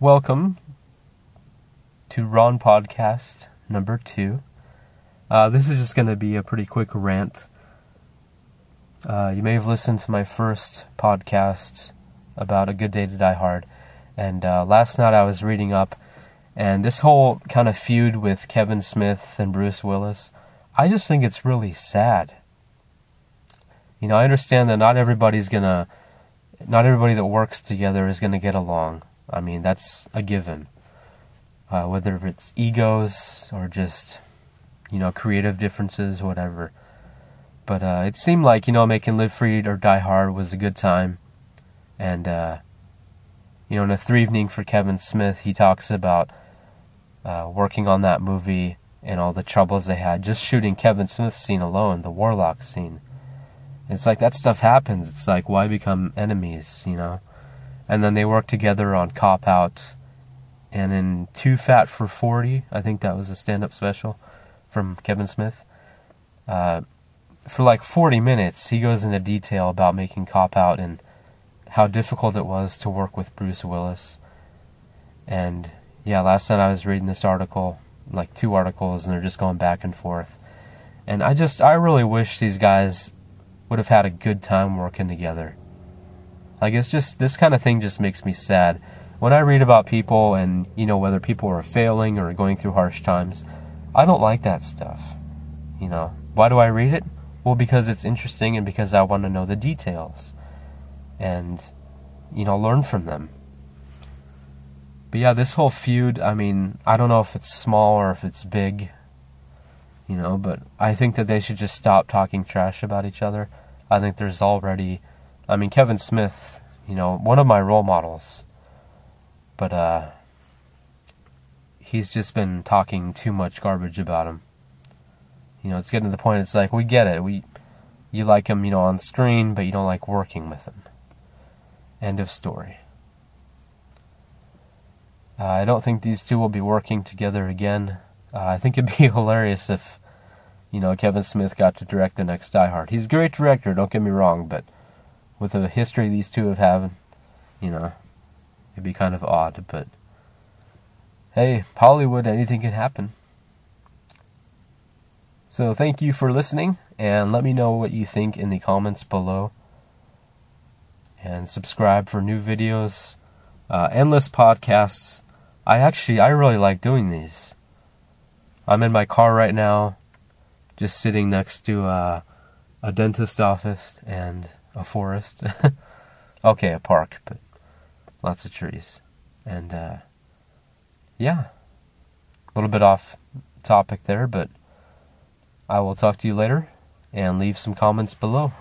welcome to Ron Podcast number two. Uh, this is just going to be a pretty quick rant. Uh, you may have listened to my first podcast about A Good Day to Die Hard, and uh, last night I was reading up, and this whole kind of feud with Kevin Smith and Bruce Willis, I just think it's really sad. You know, I understand that not everybody's gonna, not everybody that works together is gonna get along. I mean, that's a given. Uh, whether it's egos or just, you know, creative differences, whatever. But uh, it seemed like, you know, making Live Free or Die Hard was a good time. And, uh, you know, in a Threevening for Kevin Smith, he talks about uh, working on that movie and all the troubles they had just shooting Kevin Smith's scene alone, the Warlock scene. It's like that stuff happens. It's like, why become enemies, you know? And then they work together on Cop Out and in Too Fat for 40, I think that was a stand up special from Kevin Smith. Uh, for like 40 minutes, he goes into detail about making Cop Out and how difficult it was to work with Bruce Willis. And yeah, last night I was reading this article, like two articles, and they're just going back and forth. And I just, I really wish these guys would have had a good time working together. Like, it's just, this kind of thing just makes me sad when I read about people and, you know, whether people are failing or going through harsh times, I don't like that stuff. You know, why do I read it? Well, because it's interesting and because I want to know the details and, you know, learn from them. But yeah, this whole feud, I mean, I don't know if it's small or if it's big, you know, but I think that they should just stop talking trash about each other. I think there's already, I mean, Kevin Smith, you know, one of my role models but uh, he's just been talking too much garbage about him. You know, it's getting to the point. It's like we get it. We, you like him, you know, on screen, but you don't like working with him. End of story. Uh, I don't think these two will be working together again. Uh, I think it'd be hilarious if, you know, Kevin Smith got to direct the next Die Hard. He's a great director, don't get me wrong, but with the history these two have had, you know, It'd be kind of odd, but hey, Hollywood, anything can happen. So thank you for listening, and let me know what you think in the comments below. And subscribe for new videos, uh, endless podcasts. I actually, I really like doing these. I'm in my car right now, just sitting next to uh, a dentist office and a forest. okay, a park, but lots of trees. And uh, yeah, a little bit off topic there, but I will talk to you later and leave some comments below.